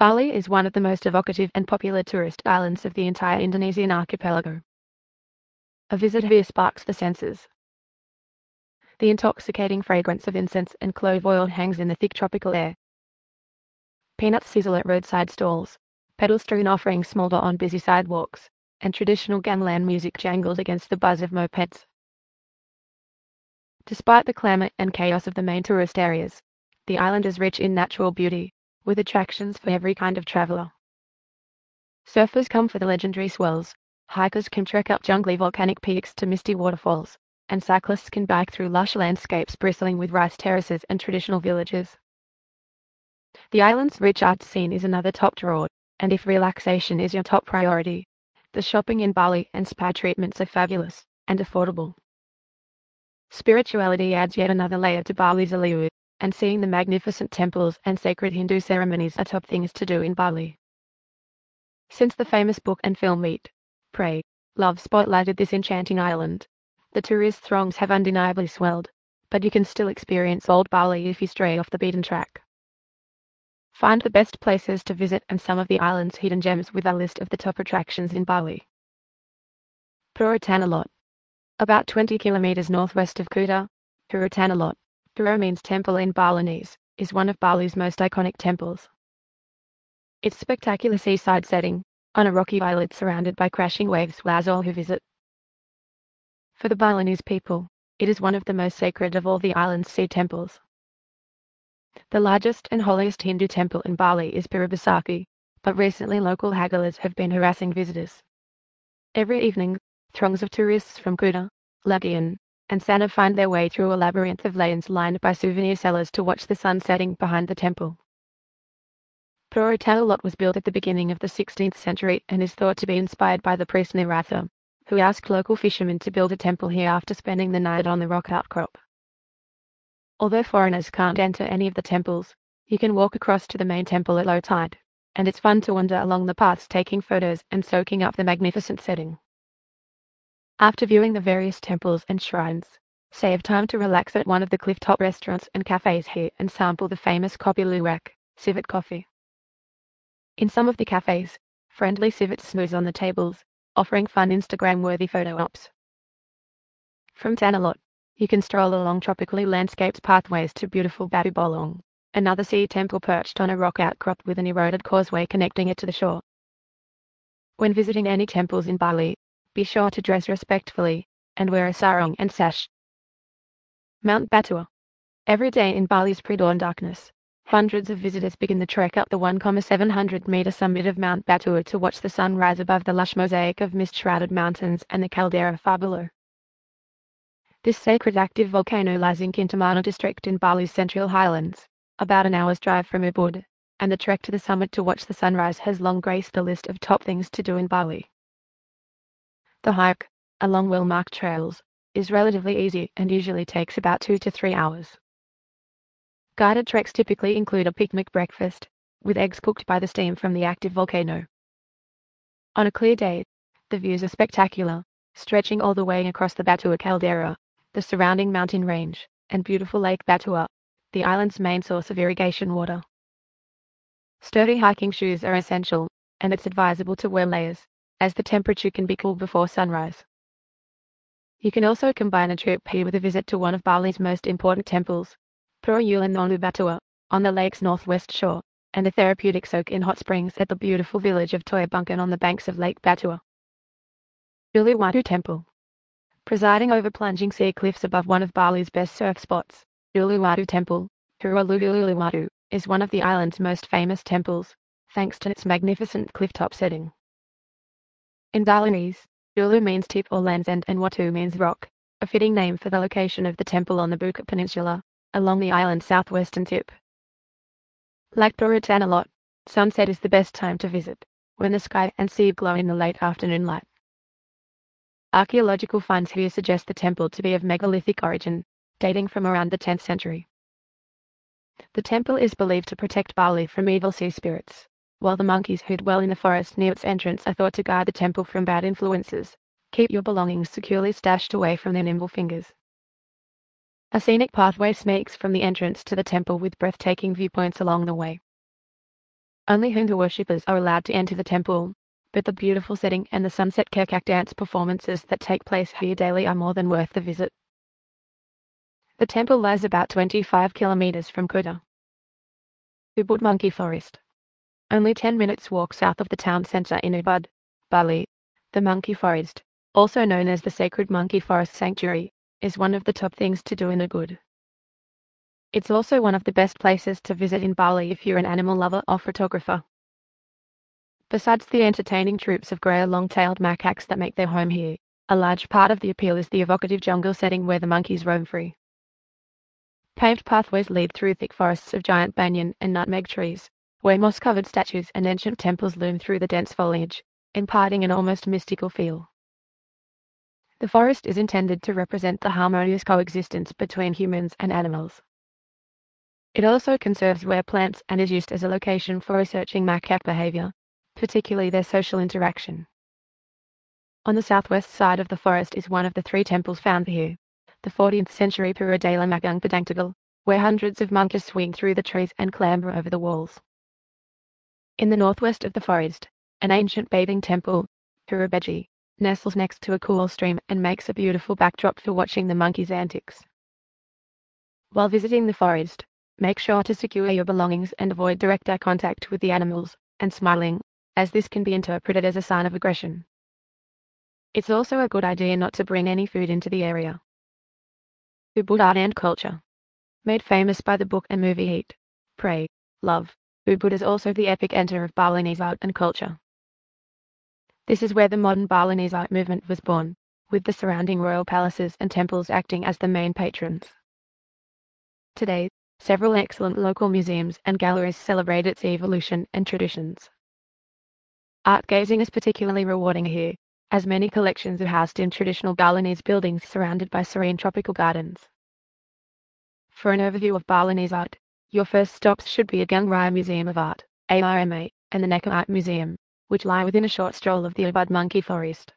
Bali is one of the most evocative and popular tourist islands of the entire Indonesian archipelago. A visit here sparks the senses. The intoxicating fragrance of incense and clove oil hangs in the thick tropical air. Peanuts sizzle at roadside stalls, pedal strewn offerings smolder on busy sidewalks, and traditional gamelan music jangles against the buzz of mopeds. Despite the clamor and chaos of the main tourist areas, the island is rich in natural beauty, with attractions for every kind of traveler. Surfers come for the legendary swells, hikers can trek up jungly volcanic peaks to misty waterfalls, and cyclists can bike through lush landscapes bristling with rice terraces and traditional villages. The island's rich art scene is another top draw, and if relaxation is your top priority, the shopping in Bali and spa treatments are fabulous and affordable. Spirituality adds yet another layer to Bali's allure, and seeing the magnificent temples and sacred Hindu ceremonies are top things to do in Bali. Since the famous book and film Eat, Pray, Love spotlighted this enchanting island, the tourist throngs have undeniably swelled, but you can still experience old Bali if you stray off the beaten track. Find the best places to visit and some of the island's hidden gems with a list of the top attractions in Bali. Pura Tanah About 20 kilometers northwest of Kuta, Pura Pura means temple in Balinese, is one of Bali's most iconic temples. Its spectacular seaside setting, on a rocky islet surrounded by crashing waves wows all who visit. For the Balinese people, it is one of the most sacred of all the island's sea temples. The largest and holiest Hindu temple in Bali is Pura Besakih, but recently local hagglers have been harassing visitors. Every evening, throngs of tourists from Kuta, Legian, and Sanur find their way through a labyrinth of lanes lined by souvenir sellers to watch the sun setting behind the temple. Pura Tanah Lot was built at the beginning of the 16th century and is thought to be inspired by the priest Nirartha, who asked local fishermen to build a temple here after spending the night on the rock outcrop. Although foreigners can't enter any of the temples, you can walk across to the main temple at low tide, and it's fun to wander along the paths taking photos and soaking up the magnificent setting. After viewing the various temples and shrines, save time to relax at one of the cliff-top restaurants and cafes here and sample the famous Kopi Luwak, civet coffee. In some of the cafes, friendly civets snooze on the tables, offering fun Instagram-worthy photo ops. From Tanah Lot, you can stroll along tropically landscaped pathways to beautiful Batu Bolong, another sea temple perched on a rock outcrop with an eroded causeway connecting it to the shore. When visiting any temples in Bali, be sure to dress respectfully, and wear a sarong and sash. Mount Batur. Every day in Bali's pre-dawn darkness, hundreds of visitors begin the trek up the 1,700 meter summit of Mount Batur to watch the sun rise above the lush mosaic of mist-shrouded mountains and the caldera far below. This sacred active volcano lies in Kintamani district in Bali's central highlands, about an hour's drive from Ubud, and the trek to the summit to watch the sunrise has long graced the list of top things to do in Bali. The hike, along well-marked trails, is relatively easy and usually takes about two to three hours. Guided treks typically include a picnic breakfast, with eggs cooked by the steam from the active volcano. On a clear day, the views are spectacular, stretching all the way across the Batur caldera, the surrounding mountain range, and beautiful Lake Batur, the island's main source of irrigation water. Sturdy hiking shoes are essential, and it's advisable to wear layers, as the temperature can be cool before sunrise. You can also combine a trip here with a visit to one of Bali's most important temples, Pura Ulun Danu Batur, on the lake's northwest shore, and a therapeutic soak in hot springs at the beautiful village of Toya Bungkah on the banks of Lake Batur. Uluwatu Temple Presiding over plunging sea cliffs above one of Bali's best surf spots, Uluwatu Temple, Pura Uluwatu, is one of the island's most famous temples, thanks to its magnificent clifftop setting. In Balinese, Ulu means tip or land's end and Watu means rock, a fitting name for the location of the temple on the Bukit Peninsula, along the island's southwestern tip. Like Pura Tanah Lot, sunset is the best time to visit, when the sky and sea glow in the late afternoon light. Archaeological finds here suggest the temple to be of megalithic origin, dating from around the 10th century. The temple is believed to protect Bali from evil sea spirits while the monkeys who dwell in the forest near its entrance are thought to guard the temple from bad influences. Keep your belongings securely stashed away from their nimble fingers. A scenic pathway snakes from the entrance to the temple with breathtaking viewpoints along the way. Only Hindu worshippers are allowed to enter the temple, but the beautiful setting and the sunset Kecak dance performances that take place here daily are more than worth the visit. The temple lies about 25 kilometers from Kuta. Ubud Monkey Forest. Only 10 minutes walk south of the town center in Ubud, Bali. The Monkey Forest, also known as the Sacred Monkey Forest Sanctuary, is one of the top things to do in Ubud. It's also one of the best places to visit in Bali if you're an animal lover or photographer. Besides the entertaining troops of grey long-tailed macaques that make their home here, a large part of the appeal is the evocative jungle setting where the monkeys roam free. Paved pathways lead through thick forests of giant banyan and nutmeg trees, where moss-covered statues and ancient temples loom through the dense foliage, imparting an almost mystical feel. The forest is intended to represent the harmonious coexistence between humans and animals. It also conserves rare plants and is used as a location for researching macaque behavior, particularly their social interaction. On the southwest side of the forest is one of the three temples found here, the 14th century Pura Dalem Agung Padangtegal, where hundreds of monkeys swing through the trees and clamber over the walls. In the northwest of the forest, an ancient bathing temple, Pura Beji, nestles next to a cool stream and makes a beautiful backdrop for watching the monkeys' antics. While visiting the forest, make sure to secure your belongings and avoid direct eye contact with the animals, and smiling, as this can be interpreted as a sign of aggression. It's also a good idea not to bring any food into the area. Ubud art and culture. Made famous by the book and movie Eat, Pray, Love, Ubud is also the epicenter of Balinese art and culture. This is where the modern Balinese art movement was born, with the surrounding royal palaces and temples acting as the main patrons. Today, several excellent local museums and galleries celebrate its evolution and traditions. Art gazing is particularly rewarding here, as many collections are housed in traditional Balinese buildings surrounded by serene tropical gardens. For an overview of Balinese art, your first stops should be at Agung Rai Museum of Art, ARMA, and the Neka Art Museum, which lie within a short stroll of the Ubud Monkey Forest.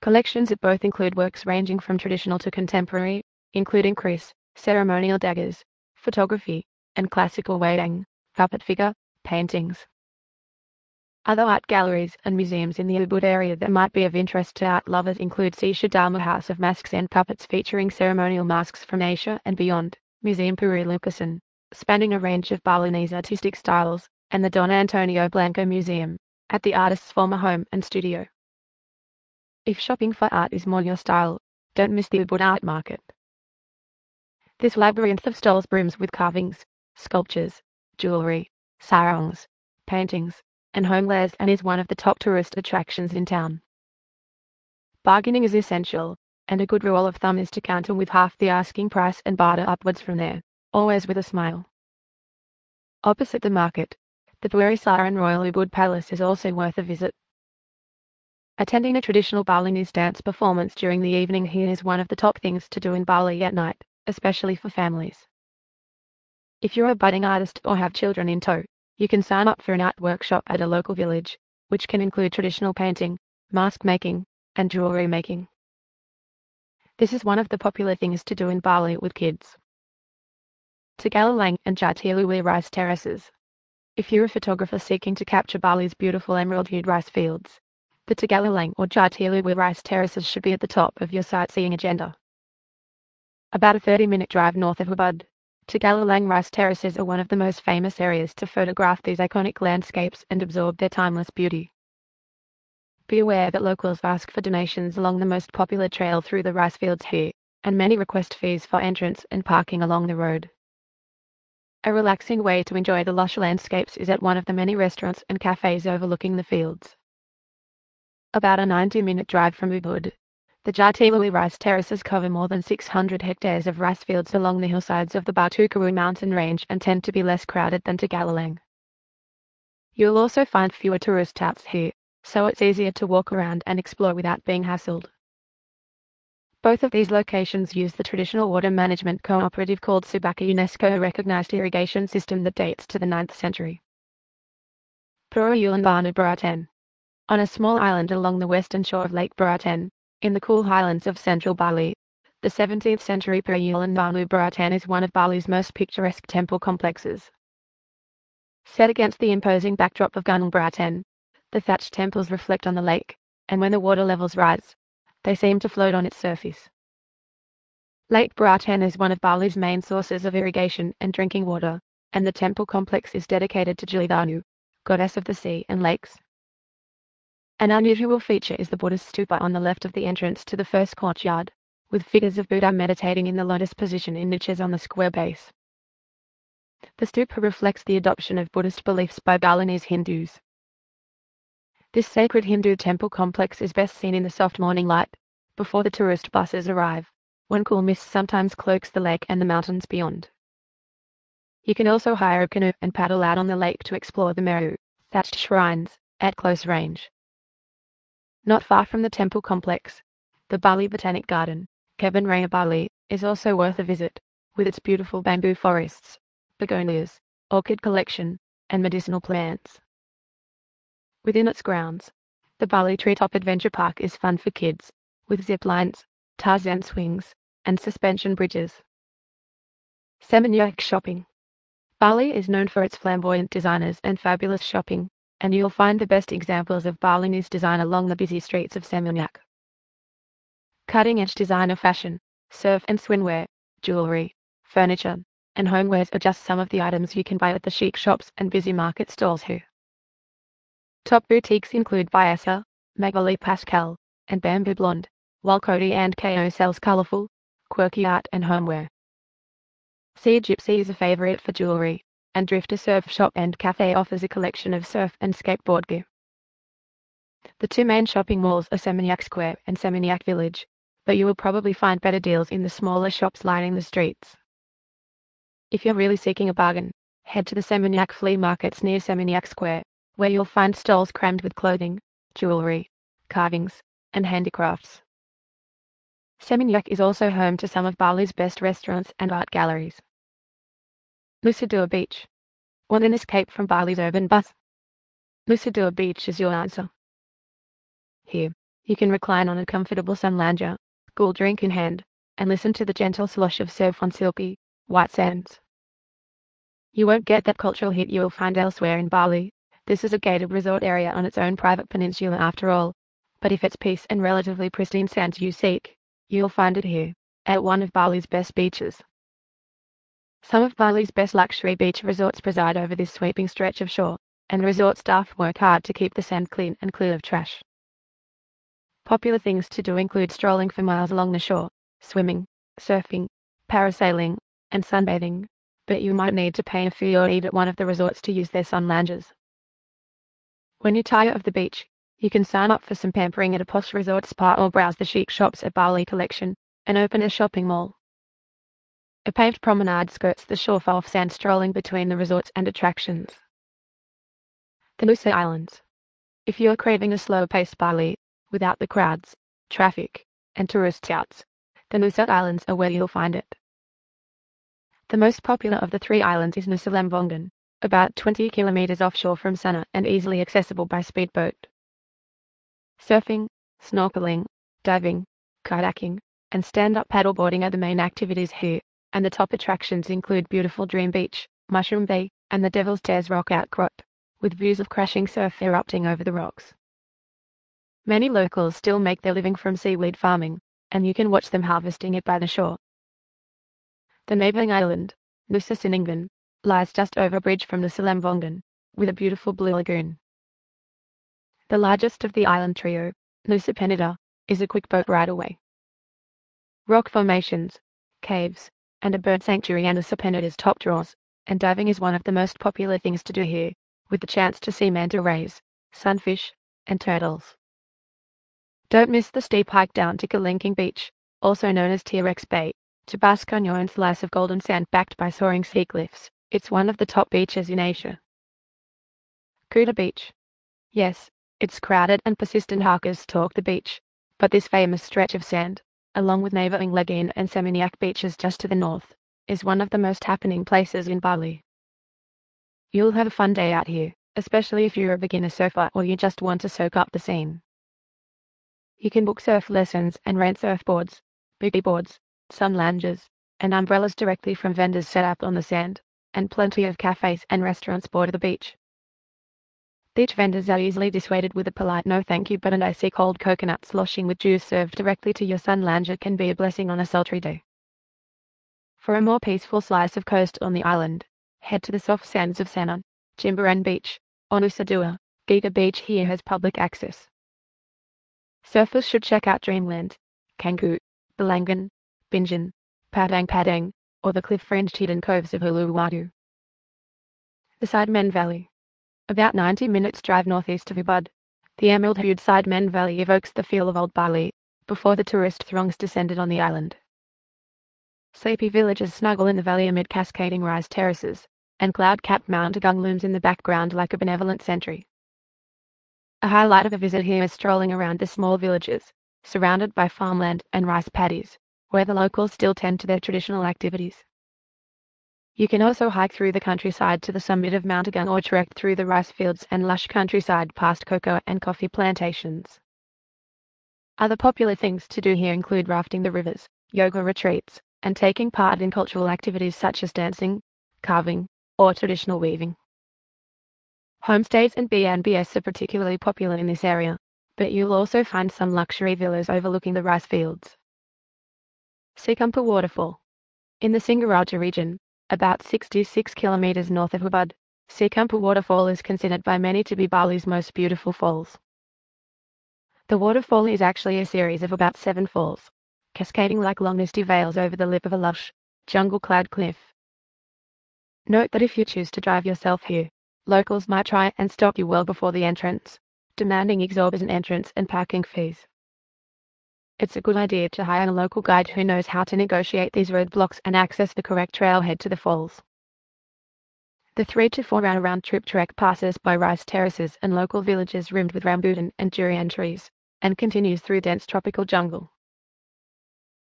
Collections at both include works ranging from traditional to contemporary, including kris, ceremonial daggers, photography, and classical wayang, puppet figure, paintings. Other art galleries and museums in the Ubud area that might be of interest to art lovers include Setia Darma House of Masks and Puppets featuring ceremonial masks from Asia and beyond, Museum Puri Lukisan, spanning a range of Balinese artistic styles, and the Don Antonio Blanco Museum, at the artist's former home and studio. If shopping for art is more your style, don't miss the Ubud Art Market. This labyrinth of stalls brims with carvings, sculptures, jewelry, sarongs, paintings, and home homewares and is one of the top tourist attractions in town. Bargaining is essential, and a good rule of thumb is to counter with half the asking price and barter upwards from there, always with a smile. Opposite the market, the Saren Royal Ubud Palace is also worth a visit. Attending a traditional Balinese dance performance during the evening here is one of the top things to do in Bali at night, especially for families. If you're a budding artist or have children in tow, you can sign up for an art workshop at a local village, which can include traditional painting, mask making, and jewelry making. This is one of the popular things to do in Bali with kids. Tegallalang and Jatiluwih rice terraces. If you're a photographer seeking to capture Bali's beautiful emerald-hued rice fields, the Tegallalang or Jatiluwih rice terraces should be at the top of your sightseeing agenda. About a 30-minute drive north of Ubud, Tegallalang rice terraces are one of the most famous areas to photograph these iconic landscapes and absorb their timeless beauty. Be aware that locals ask for donations along the most popular trail through the rice fields here, and many request fees for entrance and parking along the road. A relaxing way to enjoy the lush landscapes is at one of the many restaurants and cafes overlooking the fields. About a 90 minute drive from Ubud, the Jatiluwih rice terraces cover more than 600 hectares of rice fields along the hillsides of the Batu Karu mountain range and tend to be less crowded than Tegallalang. You'll also find fewer tourist touts here, so it's easier to walk around and explore without being hassled. Both of these locations use the traditional water management cooperative called Subak a UNESCO recognized irrigation system that dates to the 9th century. Pura Ulun Danu Beratan. On a small island along the western shore of Lake Beratan, in the cool highlands of central Bali, the 17th century Pura Ulun Danu Beratan is one of Bali's most picturesque temple complexes. Set against the imposing backdrop of Gunung Beratan, the thatched temples reflect on the lake, and when the water levels rise, they seem to float on its surface. Lake Beratan is one of Bali's main sources of irrigation and drinking water, and the temple complex is dedicated to Gili goddess of the sea and lakes. An unusual feature is the Buddhist stupa on the left of the entrance to the first courtyard, with figures of Buddha meditating in the lotus position in niches on the square base. The stupa reflects the adoption of Buddhist beliefs by Balinese Hindus. This sacred Hindu temple complex is best seen in the soft morning light, before the tourist buses arrive, when cool mist sometimes cloaks the lake and the mountains beyond. You can also hire a canoe and paddle out on the lake to explore the Meru, thatched shrines, at close range. Not far from the temple complex, the Bali Botanic Garden, Kebun Raya Bali, is also worth a visit, with its beautiful bamboo forests, begonias, orchid collection, and medicinal plants. Within its grounds, the Bali Treetop Adventure Park is fun for kids, with zip lines, Tarzan swings, and suspension bridges. Seminyak Shopping Bali is known for its flamboyant designers and fabulous shopping, and you'll find the best examples of Balinese design along the busy streets of Seminyak. Cutting-edge designer fashion, surf and swimwear, jewelry, furniture, and homewares are just some of the items you can buy at the chic shops and busy market stalls here. Top boutiques include Biasa, Magali Pascal, and Bamboo Blonde, while Cody and KO sells colorful, quirky art and homeware. Sea Gypsy is a favorite for jewelry, and Drifter Surf Shop and Cafe offers a collection of surf and skateboard gear. The two main shopping malls are Seminyak Square and Seminyak Village, but you will probably find better deals in the smaller shops lining the streets. If you're really seeking a bargain, head to the Seminyak flea markets near Seminyak Square, where you'll find stalls crammed with clothing, jewelry, carvings, and handicrafts. Seminyak is also home to some of Bali's best restaurants and art galleries. Nusa Dua Beach. Want an escape from Bali's urban buzz? Nusa Dua Beach is your answer. Here, you can recline on a comfortable sun lounger, cool drink in hand, and listen to the gentle slosh of surf on silky, white sands. You won't get that cultural hit you'll find elsewhere in Bali. This is a gated resort area on its own private peninsula after all, but if it's peace and relatively pristine sands you seek, you'll find it here, at one of Bali's best beaches. Some of Bali's best luxury beach resorts preside over this sweeping stretch of shore, and resort staff work hard to keep the sand clean and clear of trash. Popular things to do include strolling for miles along the shore, swimming, surfing, parasailing, and sunbathing, but you might need to pay a fee or eat at one of the resorts to use their sun lounges. When you tire of the beach, you can sign up for some pampering at a posh resort spa or browse the chic shops at Bali Collection, an open-air shopping mall. A paved promenade skirts the shore for off-sand strolling between the resorts and attractions. The Nusa Islands. If you're craving a slow-paced Bali, without the crowds, traffic, and tourist touts, the Nusa Islands are where you'll find it. The most popular of the three islands is Nusa Lembongan, about 20 kilometers offshore from Sanur and easily accessible by speedboat. Surfing, snorkeling, diving, kayaking, and stand-up paddleboarding are the main activities here, and the top attractions include beautiful Dream Beach, Mushroom Bay, and the Devil's Stairs rock outcrop, with views of crashing surf erupting over the rocks. Many locals still make their living from seaweed farming, and you can watch them harvesting it by the shore. The neighboring island, Nusa Ceningan, lies just over bridge from the Lembongan, with a beautiful blue lagoon. The largest of the island trio, Nusa Penida, is a quick boat ride away. Rock formations, caves, and a bird sanctuary and Nusa Penida's top draws, and diving is one of the most popular things to do here, with the chance to see manta rays, sunfish, and turtles. Don't miss the steep hike down to Kelingking Beach, also known as T-Rex Bay, to bask on your own slice of golden sand backed by soaring sea cliffs. It's one of the top beaches in Asia. Kuta Beach. Yes, it's crowded and persistent hikers stalk the beach, but this famous stretch of sand, along with neighboring Legian and Seminyak beaches just to the north, is one of the most happening places in Bali. You'll have a fun day out here, especially if you're a beginner surfer or you just want to soak up the scene. You can book surf lessons and rent surfboards, boogie boards, sun lounges, and umbrellas directly from vendors set up on the sand, and plenty of cafes and restaurants border the beach. Beach vendors are easily dissuaded with a polite no thank you but an icy cold coconut sloshing with juice served directly to your sunlounger can be a blessing on a sultry day. For a more peaceful slice of coast on the island, head to the soft sands of Sanur, Jimbaran Beach, or Nusadua. Geger Beach here has public access. Surfers should check out Dreamland, Canggu, Balangan, Bingin, Padang Padang, or the cliff-fringed hidden coves of Uluwatu. The Sidemen Valley. About 90 minutes drive northeast of Ubud, the emerald-hued Sidemen Valley evokes the feel of old Bali, before the tourist throngs descended on the island. Sleepy villages snuggle in the valley amid cascading rice terraces, and cloud-capped Mount Agung looms in the background like a benevolent sentry. A highlight of a visit here is strolling around the small villages, surrounded by farmland and rice paddies, where the locals still tend to their traditional activities. You can also hike through the countryside to the summit of Mount Agung or trek through the rice fields and lush countryside past cocoa and coffee plantations. Other popular things to do here include rafting the rivers, yoga retreats, and taking part in cultural activities such as dancing, carving, or traditional weaving. Homestays and B&Bs are particularly popular in this area, but you'll also find some luxury villas overlooking the rice fields. Sekumpul Waterfall. In the Singaraja region, about 66 kilometers north of Ubud, Sekumpul Waterfall is considered by many to be Bali's most beautiful falls. The waterfall is actually a series of about seven falls, cascading like long misty veils over the lip of a lush, jungle-clad cliff. Note that if you choose to drive yourself here, locals might try and stop you well before the entrance, demanding exorbitant entrance and parking fees. It's a good idea to hire a local guide who knows how to negotiate these roadblocks and access the correct trailhead to the falls. The three to four hour round trip trek passes by rice terraces and local villages rimmed with rambutan and durian trees, and continues through dense tropical jungle.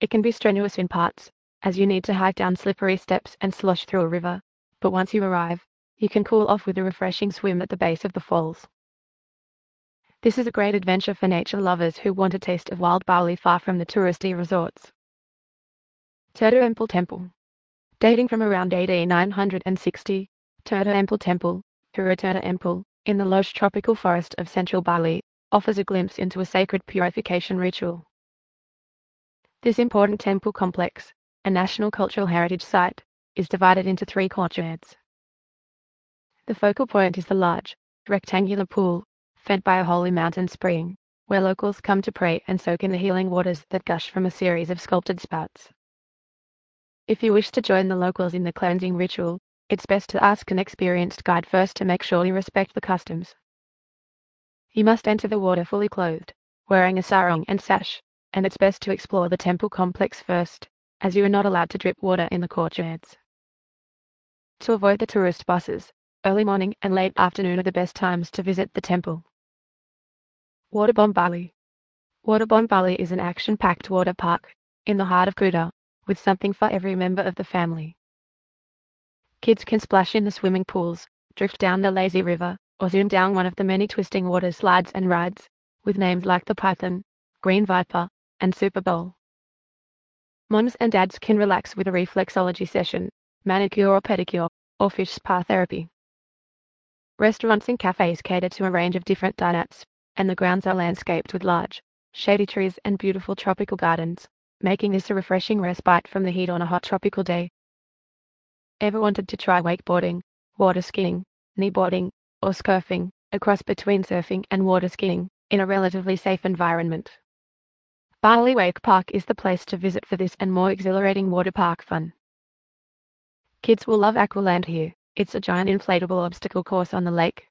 It can be strenuous in parts, as you need to hike down slippery steps and slosh through a river, but once you arrive, you can cool off with a refreshing swim at the base of the falls. This is a great adventure for nature lovers who want a taste of wild Bali far from the touristy resorts. Tirta Temple Dating from around AD 960, Tirta Temple, Pura Tirta Empul, in the lush tropical forest of central Bali, offers a glimpse into a sacred purification ritual. This important temple complex, a National Cultural Heritage Site, is divided into three courtyards. The focal point is the large, rectangular pool, fed by a holy mountain spring, where locals come to pray and soak in the healing waters that gush from a series of sculpted spouts. If you wish to join the locals in the cleansing ritual, it's best to ask an experienced guide first to make sure you respect the customs. You must enter the water fully clothed, wearing a sarong and sash, and it's best to explore the temple complex first, as you are not allowed to drip water in the courtyards. To avoid the tourist buses, early morning and late afternoon are the best times to visit the temple. Waterbom Bali Waterbom Bali is an action-packed water park in the heart of Kuta, with something for every member of the family. Kids can splash in the swimming pools, drift down the lazy river, or zoom down one of the many twisting water slides and rides, with names like the Python, Green Viper, and Super Bowl. Moms and dads can relax with a reflexology session, manicure or pedicure, or fish spa therapy. Restaurants and cafes cater to a range of different diets, and the grounds are landscaped with large, shady trees and beautiful tropical gardens, making this a refreshing respite from the heat on a hot tropical day. Ever wanted to try wakeboarding, water skiing, kneeboarding, or surfing, a cross between surfing and water skiing, in a relatively safe environment? Bali Wake Park is the place to visit for this and more exhilarating water park fun. Kids will love Aqualand here. It's a giant inflatable obstacle course on the lake,